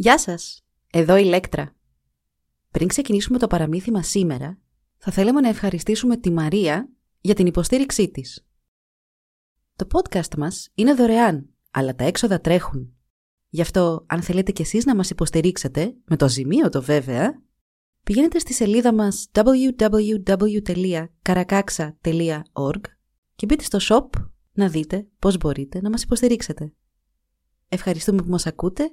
Γεια σας, εδώ η Λέκτρα. Πριν ξεκινήσουμε το παραμύθι μας σήμερα, θα θέλαμε να ευχαριστήσουμε τη Μαρία για την υποστήριξή της. Το podcast μας είναι δωρεάν, αλλά τα έξοδα τρέχουν. Γι' αυτό, αν θέλετε κι εσείς να μας υποστηρίξετε, με το το βέβαια, πηγαίνετε στη σελίδα μας www.karakaksa.org και μπείτε στο shop να δείτε πώς μπορείτε να μας υποστηρίξετε. Ευχαριστούμε που μας ακούτε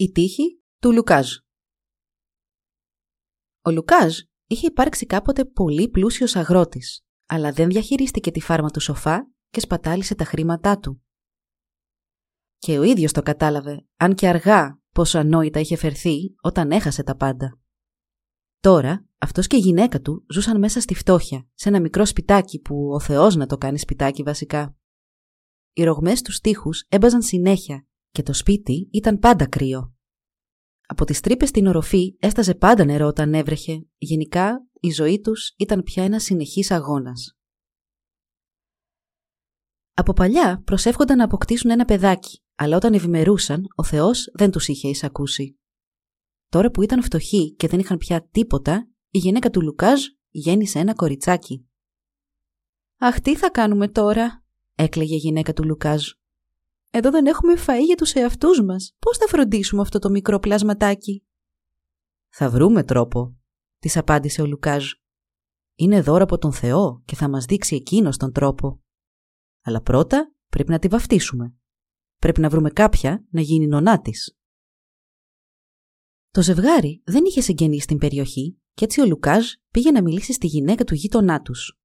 Η τύχη του Λουκάζ Ο Λουκάζ είχε υπάρξει κάποτε πολύ πλούσιος αγρότης, αλλά δεν διαχειρίστηκε τη φάρμα του σοφά και σπατάλησε τα χρήματά του. Και ο ίδιος το κατάλαβε, αν και αργά πόσο ανόητα είχε φερθεί όταν έχασε τα πάντα. Τώρα, αυτός και η γυναίκα του ζούσαν μέσα στη φτώχεια, σε ένα μικρό σπιτάκι που ο Θεός να το κάνει σπιτάκι βασικά. Οι ρογμές τους τοίχους έμπαζαν συνέχεια και το σπίτι ήταν πάντα κρύο. Από τις τρύπες στην οροφή έσταζε πάντα νερό όταν έβρεχε. Γενικά, η ζωή τους ήταν πια ένα συνεχής αγώνας. Από παλιά προσεύχονταν να αποκτήσουν ένα παιδάκι, αλλά όταν ευημερούσαν, ο Θεός δεν τους είχε εισακούσει. Τώρα που ήταν φτωχοί και δεν είχαν πια τίποτα, η γυναίκα του Λουκάζ γέννησε ένα κοριτσάκι. «Αχ, τι θα κάνουμε τώρα», έκλαιγε η γυναίκα του Λουκάζ. Εδώ δεν έχουμε φαΐ για τους εαυτούς μας. Πώς θα φροντίσουμε αυτό το μικρό πλασματάκι; Θα βρούμε τρόπο, της απάντησε ο Λουκάζ. Είναι δώρο από τον Θεό και θα μας δείξει εκείνος τον τρόπο. Αλλά πρώτα πρέπει να τη βαφτίσουμε. Πρέπει να βρούμε κάποια να γίνει νονά της. Το ζευγάρι δεν είχε συγγενείς στην περιοχή και έτσι ο Λουκάζ πήγε να μιλήσει στη γυναίκα του γείτονά τους.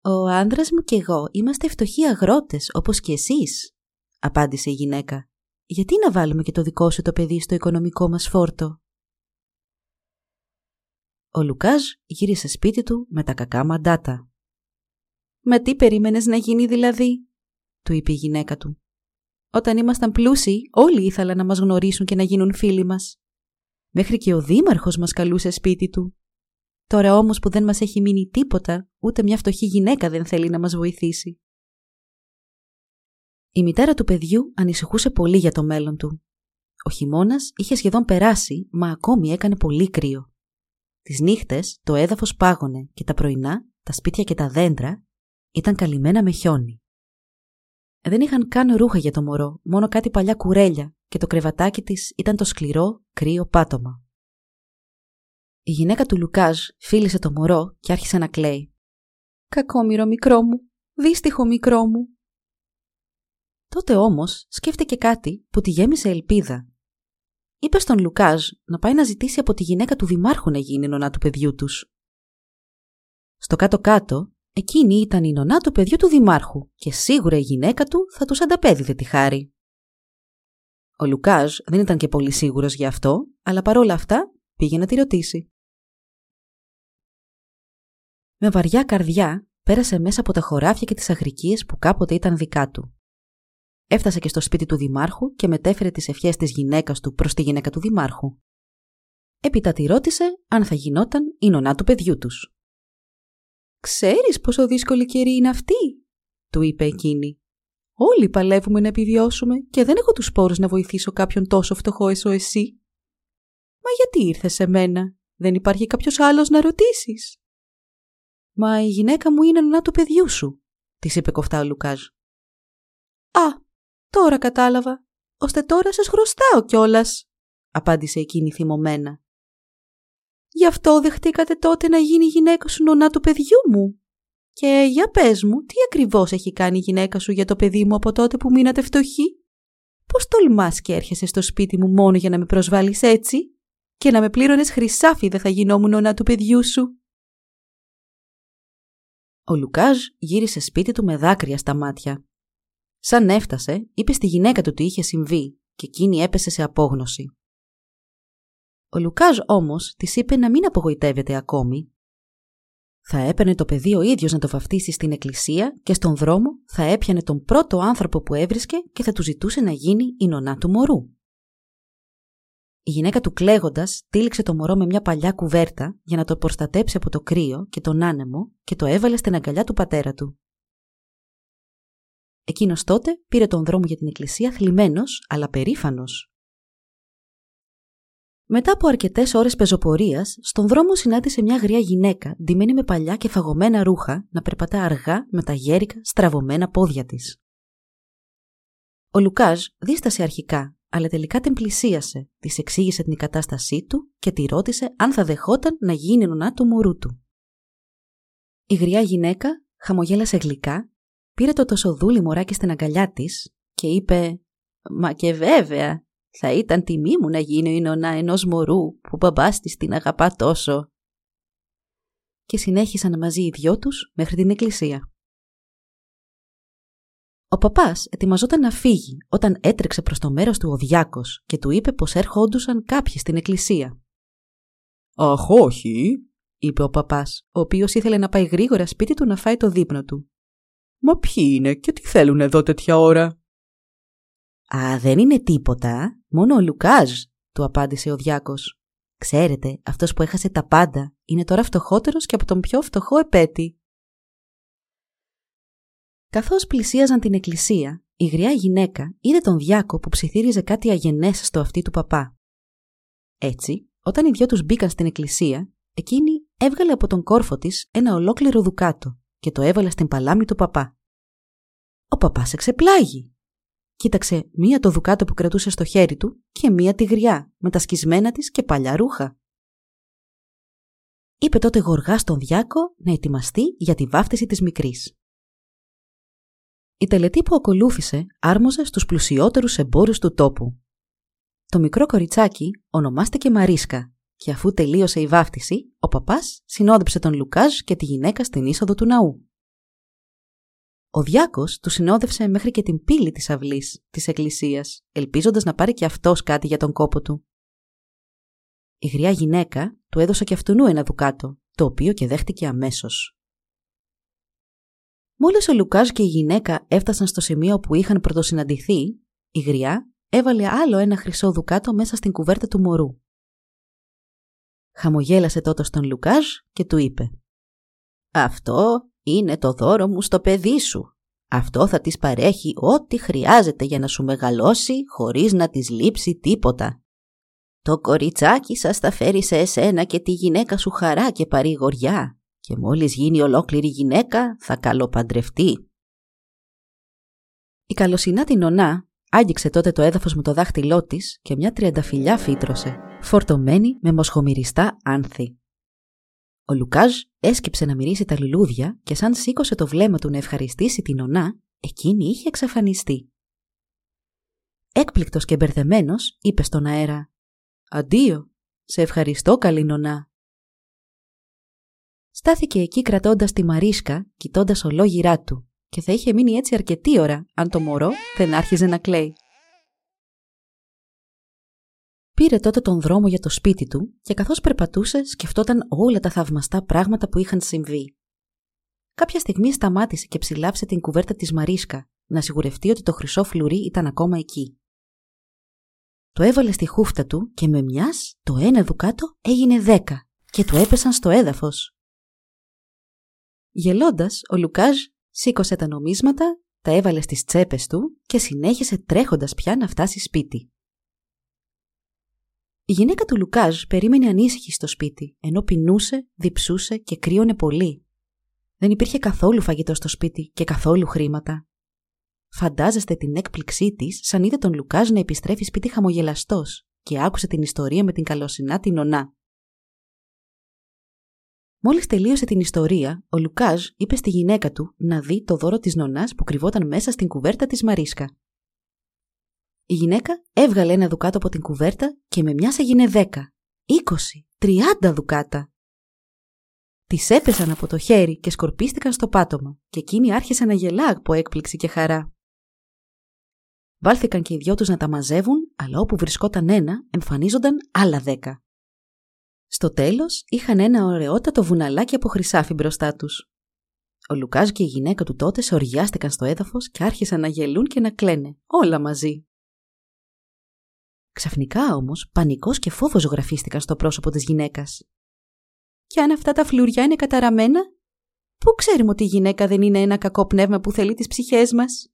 «Ο άντρα μου και εγώ είμαστε φτωχοί αγρότες όπως και εσείς», απάντησε η γυναίκα. Γιατί να βάλουμε και το δικό σου το παιδί στο οικονομικό μας φόρτο; Ο Λουκάζ γύρισε σπίτι του με τα κακά μαντάτα. «Μα τι περίμενες να γίνει δηλαδή» του είπε η γυναίκα του. «Όταν ήμασταν πλούσιοι όλοι ήθελαν να μας γνωρίσουν και να γίνουν φίλοι μας. Μέχρι και ο δήμαρχος μας καλούσε σπίτι του. Τώρα όμως που δεν μας έχει μείνει τίποτα, ούτε μια φτωχή γυναίκα δεν θέλει να μας βοηθήσει. Η μητέρα του παιδιού ανησυχούσε πολύ για το μέλλον του. Ο χειμώνας είχε σχεδόν περάσει, μα ακόμη έκανε πολύ κρύο. Τις νύχτες το έδαφος πάγωνε και τα πρωινά τα σπίτια και τα δέντρα ήταν καλυμμένα με χιόνι. Δεν είχαν καν ρούχα για το μωρό, μόνο κάτι παλιά κουρέλια και το κρεβατάκι της ήταν το σκληρό, κρύο πάτωμα. Η γυναίκα του Λουκάζ φίλησε το μωρό και άρχισε να κλαίει. «Κακόμοιρο μικρό μου, δύστιχο μικρό μου, Τότε όμως σκέφτηκε κάτι που τη γέμισε ελπίδα. Είπε στον Λουκάζ να πάει να ζητήσει από τη γυναίκα του δημάρχου να γίνει νονά του παιδιού τους. Στο κάτω-κάτω, εκείνη ήταν η νονά του παιδιού του δημάρχου και σίγουρα η γυναίκα του θα τους ανταπέδιδε τη χάρη. Ο Λουκάζ δεν ήταν και πολύ σίγουρος γι' αυτό, αλλά παρόλα αυτά πήγε να τη ρωτήσει. Με βαριά καρδιά πέρασε μέσα από τα χωράφια και τις αγρικίες που κάποτε ήταν δικά του. Έφτασε και στο σπίτι του Δημάρχου και μετέφερε τις ευχές της γυναίκας του προς τη γυναίκα του Δημάρχου. Έπειτα τη ρώτησε αν θα γινόταν η νονά του παιδιού τους. «Ξέρεις πόσο δύσκολη καιρή είναι αυτή», του είπε εκείνη. «Όλοι παλεύουμε να επιβιώσουμε και δεν έχω τους πόρους να βοηθήσω κάποιον τόσο φτωχό εσώ εσύ». «Μα γιατί ήρθες σε μένα, δεν υπάρχει κάποιος άλλος να ρωτήσεις». «Μα η γυναίκα μου είναι νονά του παιδιού σου», της είπε κοφτά ο Λουκάζ. «Α, Τώρα κατάλαβα. Ώστε τώρα σας χρωστάω κιόλας, απάντησε εκείνη θυμωμένα. Γι' αυτό δεχτήκατε τότε να γίνει η γυναίκα σου νονά του παιδιού μου. Και για πες μου, τι ακριβώς έχει κάνει η γυναίκα σου για το παιδί μου από τότε που μείνατε φτωχοί; Πώς τολμάς και έρχεσαι στο σπίτι μου μόνο για να με προσβάλλεις έτσι; Και να με πλήρωνες χρυσάφι δεν θα γινόμουν νονά του παιδιού σου. Ο Λουκάζ γύρισε σπίτι του με δάκρυα στα μάτια Σαν έφτασε, είπε στη γυναίκα του τι είχε συμβεί και εκείνη έπεσε σε απόγνωση. Ο Λουκάζ όμως της είπε να μην απογοητεύεται ακόμη. Θα έπαιρνε το παιδί ο ίδιος να το βαφτίσει στην εκκλησία και στον δρόμο θα έπιανε τον πρώτο άνθρωπο που έβρισκε και θα του ζητούσε να γίνει η νονά του μωρού. Η γυναίκα του κλαίγοντας τύλιξε το μωρό με μια παλιά κουβέρτα για να το προστατέψει από το κρύο και τον άνεμο και το έβαλε στην αγκαλιά του πατέρα του. Εκείνος τότε πήρε τον δρόμο για την εκκλησία θλιμμένος αλλά περήφανος. Μετά από αρκετές ώρες πεζοπορίας, στον δρόμο συνάντησε μια γριά γυναίκα, ντυμένη με παλιά και φαγωμένα ρούχα, να περπατά αργά με τα γέρικα στραβωμένα πόδια της. Ο Λουκάζ δίστασε αρχικά, αλλά τελικά την πλησίασε, της εξήγησε την κατάστασή του και τη ρώτησε αν θα δεχόταν να γίνει νονά του μωρού του. Η γριά γυναίκα χαμογέλασε γλυκά, πήρε το τοσοδούλι μωράκι στην αγκαλιά της και είπε «Μα και βέβαια, θα ήταν τιμή μου να γίνω η νονά ενός μωρού που μπαμπάς της την αγαπά τόσο». Και συνέχισαν μαζί οι δυο τους μέχρι την εκκλησία. Ο παπάς ετοιμαζόταν να φύγει όταν έτρεξε προς το μέρος του ο Διάκος και του είπε πως έρχοντουσαν κάποιοι στην εκκλησία. Αχ, όχι, είπε ο παπάς, ο οποίος ήθελε να πάει γρήγορα σπίτι του να φάει το δείπνο του. Μα ποιοι είναι και τι θέλουν εδώ τέτοια ώρα; Α, δεν είναι τίποτα, μόνο ο Λουκάζ, του απάντησε ο Διάκος. Ξέρετε, αυτός που έχασε τα πάντα είναι τώρα φτωχότερος και από τον πιο φτωχό επέτη. Καθώς πλησίαζαν την εκκλησία, η γριά γυναίκα είδε τον Διάκο που ψιθύριζε κάτι αγενές στο αυτί του παπά. Έτσι, όταν οι δυο τους μπήκαν στην εκκλησία, εκείνη έβγαλε από τον κόρφο της ένα ολόκληρο δουκάτο και το έβαλε στην παλάμη του παπά. Ο παπάς εξεπλάγει. Κοίταξε μία το δουκάτο που κρατούσε στο χέρι του και μία τη γριά με τα σκισμένα της και παλιά ρούχα. Είπε τότε γοργά στον Διάκο να ετοιμαστεί για τη βάφτιση της μικρής. Η τελετή που ακολούθησε άρμοζε στους πλουσιότερους εμπόρους του τόπου. Το μικρό κοριτσάκι ονομάστηκε Μαρίσκα και αφού τελείωσε η βάφτιση, ο παπάς συνόδεψε τον Λουκάζ και τη γυναίκα στην είσοδο του ναού. Ο Διάκος του συνόδευσε μέχρι και την πύλη της αυλής της εκκλησίας, ελπίζοντας να πάρει και αυτός κάτι για τον κόπο του. Η γριά γυναίκα του έδωσε και αυτού ένα δουκάτο, το οποίο και δέχτηκε αμέσως. Μόλις ο Λουκάζ και η γυναίκα έφτασαν στο σημείο που είχαν πρωτοσυναντηθεί, η γριά έβαλε άλλο ένα χρυσό δουκάτο μέσα στην κουβέρτα του μωρού. Χαμογέλασε τότε στον Λουκάζ και του είπε «Αυτό είναι το δώρο μου στο παιδί σου. Αυτό θα της παρέχει ό,τι χρειάζεται για να σου μεγαλώσει χωρίς να της λείψει τίποτα. Το κοριτσάκι σας θα φέρει σε εσένα και τη γυναίκα σου χαρά και παρηγοριά και μόλις γίνει ολόκληρη γυναίκα θα καλοπαντρευτεί. Η καλοσυνά την ονά άγγιξε τότε το έδαφος με το δάχτυλό της και μια τριανταφυλιά φύτρωσε, φορτωμένη με μοσχομυριστά άνθη. Ο Λουκάζ έσκυψε να μυρίσει τα λουλούδια και σαν σήκωσε το βλέμμα του να ευχαριστήσει την ονά, εκείνη είχε εξαφανιστεί. Έκπληκτος και μπερδεμένος, είπε στον αέρα «Αντίο, σε ευχαριστώ καλή νονά». Στάθηκε εκεί κρατώντας τη Μαρίσκα, κοιτώντας ολόγυρά του και θα είχε μείνει έτσι αρκετή ώρα αν το μωρό δεν άρχιζε να κλαίει. Πήρε τότε τον δρόμο για το σπίτι του και καθώς περπατούσε σκεφτόταν όλα τα θαυμαστά πράγματα που είχαν συμβεί. Κάποια στιγμή σταμάτησε και ψηλάψε την κουβέρτα της Μαρίσκα να σιγουρευτεί ότι το χρυσό φλουρί ήταν ακόμα εκεί. Το έβαλε στη χούφτα του και με μιας το ένα δουκάτο έγινε δέκα και του έπεσαν στο έδαφος. Γελώντας, ο Λουκάζ σήκωσε τα νομίσματα, τα έβαλε στις τσέπες του και συνέχισε τρέχοντας πια να φτάσει σπίτι. Η γυναίκα του Λουκάζ περίμενε ανήσυχη στο σπίτι, ενώ πεινούσε, διψούσε και κρύωνε πολύ. Δεν υπήρχε καθόλου φαγητό στο σπίτι και καθόλου χρήματα. Φαντάζεστε την έκπληξή της σαν είδε τον Λουκάζ να επιστρέφει σπίτι χαμογελαστός και άκουσε την ιστορία με την καλοσυνά την ονά. Μόλις τελείωσε την ιστορία, ο Λουκάζ είπε στη γυναίκα του να δει το δώρο της νονάς που κρυβόταν μέσα στην κουβέρτα της Μαρίσκα. Η γυναίκα έβγαλε ένα δουκάτο από την κουβέρτα και με μια έγινε δέκα, είκοσι, τριάντα δουκάτα. Τη έπεσαν από το χέρι και σκορπίστηκαν στο πάτωμα, και εκείνη άρχισε να γελά από έκπληξη και χαρά. Βάλθηκαν και οι δυο τους να τα μαζεύουν, αλλά όπου βρισκόταν ένα, εμφανίζονταν άλλα δέκα. Στο τέλος, είχαν ένα ωραιότατο βουναλάκι από χρυσάφι μπροστά τους. Ο Λουκάζ και η γυναίκα του τότε σε οργιάστηκαν στο έδαφος και άρχισαν να γελούν και να κλαίνε, όλα μαζί. Ξαφνικά όμως, πανικός και φόβος ζωγραφίστηκαν στο πρόσωπο της γυναίκας. «Και αν αυτά τα φλουριά είναι καταραμένα, πού ξέρουμε ότι η γυναίκα δεν είναι ένα κακό πνεύμα που θέλει τις ψυχές μας»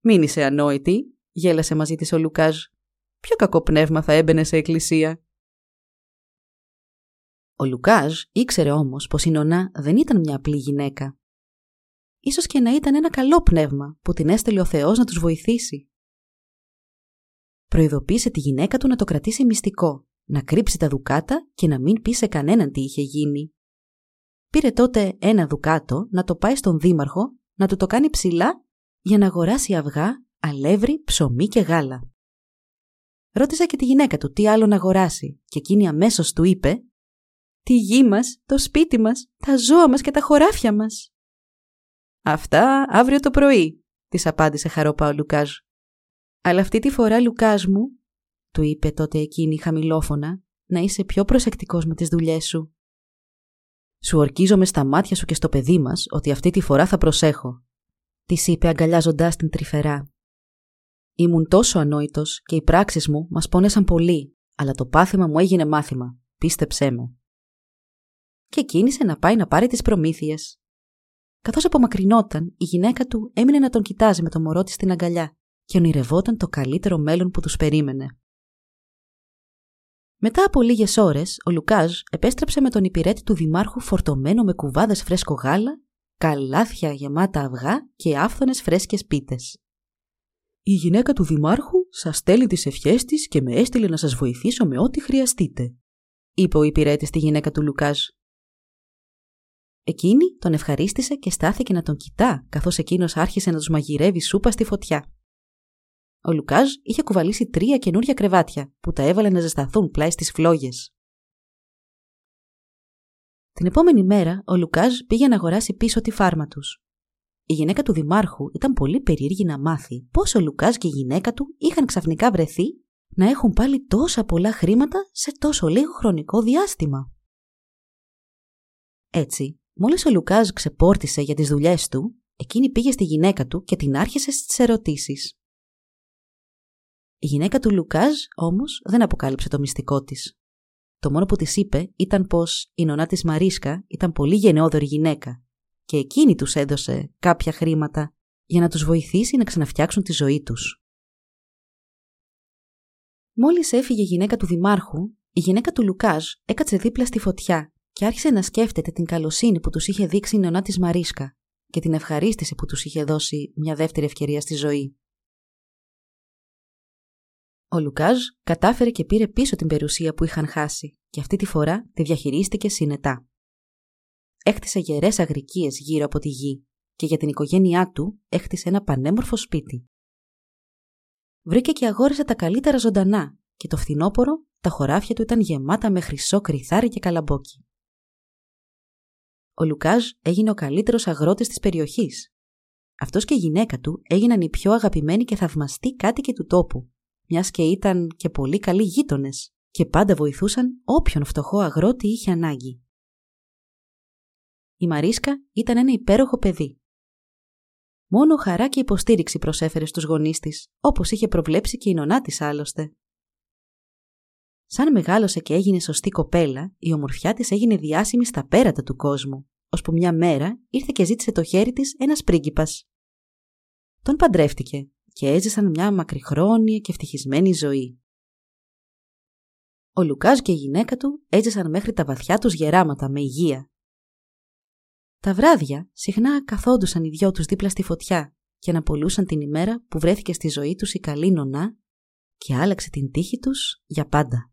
Μην είσαι ανόητη, γέλασε μαζί της ο Λουκάζ. Ποιο κακό πνεύμα θα έμπαινε σε εκκλησία; Ο Λουκάζ ήξερε όμως πως η Νονά δεν ήταν μια απλή γυναίκα. Ίσως και να ήταν ένα καλό πνεύμα που την έστελε ο Θεός να τους βοηθήσει. Προειδοποίησε τη γυναίκα του να το κρατήσει μυστικό, να κρύψει τα δουκάτα και να μην πει σε κανέναν τι είχε γίνει. Πήρε τότε ένα δουκάτο να το πάει στον δήμαρχο, να του το κάνει ψηλά για να αγοράσει αυγά, αλεύρι, ψωμί και γάλα. Ρώτησα και τη γυναίκα του τι άλλο να αγοράσει και εκείνη αμέσως του είπε «Τη γη μας, το σπίτι μας, τα ζώα μας και τα χωράφια μας». «Αυτά αύριο το πρωί», της απάντησε χαρόπα ο Λουκάζ. «Αλλά αυτή τη φορά, Λουκάζ μου», του είπε τότε εκείνη χαμηλόφωνα, «να είσαι πιο προσεκτικός με τις δουλειές σου». «Σου ορκίζομαι στα μάτια σου και στο παιδί μας ότι αυτή τη φορά θα προσέχω της είπε αγκαλιάζοντάς την τρυφερά. Ήμουν τόσο ανόητος και οι πράξεις μου μας πόνεσαν πολύ, αλλά το πάθημα μου έγινε μάθημα. Πίστεψέ με. Και κίνησε να πάει να πάρει τις προμήθειες. Καθώς απομακρυνόταν, η γυναίκα του έμεινε να τον κοιτάζει με το μωρό της στην αγκαλιά και ονειρευόταν το καλύτερο μέλλον που τους περίμενε. Μετά από λίγες ώρες, ο Λουκάζ επέστρεψε με τον υπηρέτη του Δημάρχου φορτωμένο με κουβάδες φρέσκο γάλα καλάθια γεμάτα αυγά και άφθονες φρέσκες πίτες. «Η γυναίκα του Δημάρχου σας στέλνει τις ευχές της και με έστειλε να σας βοηθήσω με ό,τι χρειαστείτε», είπε ο υπηρέτης στη γυναίκα του Λουκάζ. Εκείνη τον ευχαρίστησε και στάθηκε να τον κοιτά, καθώς εκείνος άρχισε να τους μαγειρεύει σούπα στη φωτιά. Ο Λουκάζ είχε κουβαλήσει τρία καινούρια κρεβάτια που τα έβαλε να ζεσταθούν πλάι στις φλόγες. Την επόμενη μέρα, ο Λουκάζ πήγε να αγοράσει πίσω τη φάρμα τους. Η γυναίκα του Δημάρχου ήταν πολύ περίεργη να μάθει πώς ο Λουκάζ και η γυναίκα του είχαν ξαφνικά βρεθεί να έχουν πάλι τόσα πολλά χρήματα σε τόσο λίγο χρονικό διάστημα. Έτσι, μόλις ο Λουκάζ ξεπόρτισε για τις δουλειές του, εκείνη πήγε στη γυναίκα του και την άρχισε στις ερωτήσεις. Η γυναίκα του Λουκάζ όμως δεν αποκάλυψε το μυστικό της. Το μόνο που της είπε ήταν πως η νονά της Μαρίσκα ήταν πολύ γενναιόδορη γυναίκα και εκείνη τους έδωσε κάποια χρήματα για να τους βοηθήσει να ξαναφτιάξουν τη ζωή τους. Μόλις έφυγε η γυναίκα του Δημάρχου, η γυναίκα του Λουκάζ έκατσε δίπλα στη φωτιά και άρχισε να σκέφτεται την καλοσύνη που τους είχε δείξει η νονά της Μαρίσκα και την ευχαρίστηση που τους είχε δώσει μια δεύτερη ευκαιρία στη ζωή. Ο Λουκάζ κατάφερε και πήρε πίσω την περιουσία που είχαν χάσει και αυτή τη φορά τη διαχειρίστηκε συνετά. Έχτισε γερές αγρικίες γύρω από τη γη και για την οικογένειά του έχτισε ένα πανέμορφο σπίτι. Βρήκε και αγόρισε τα καλύτερα ζωντανά και το φθινόπωρο τα χωράφια του ήταν γεμάτα με χρυσό κρυθάρι και καλαμπόκι. Ο Λουκάζ έγινε ο καλύτερος αγρότης της περιοχής. Αυτός και η γυναίκα του έγιναν οι πιο αγαπημένοι και θαυμαστοί κάτοικοι του τόπου μιας και ήταν και πολύ καλοί γείτονες και πάντα βοηθούσαν όποιον φτωχό αγρότη είχε ανάγκη. Η Μαρίσκα ήταν ένα υπέροχο παιδί. Μόνο χαρά και υποστήριξη προσέφερε στους γονείς της, όπως είχε προβλέψει και η νονά της άλλωστε. Σαν μεγάλωσε και έγινε σωστή κοπέλα, η ομορφιά της έγινε διάσημη στα πέρατα του κόσμου, ώσπου μια μέρα ήρθε και ζήτησε το χέρι της ένας πρίγκιπας. Τον παντρεύτηκε και έζησαν μια μακριχρόνια και ευτυχισμένη ζωή. Ο Λουκάς και η γυναίκα του έζησαν μέχρι τα βαθιά τους γεράματα με υγεία. Τα βράδια συχνά καθόντουσαν οι δυο τους δίπλα στη φωτιά και αναπολούσαν την ημέρα που βρέθηκε στη ζωή τους η καλή νονά και άλλαξε την τύχη τους για πάντα.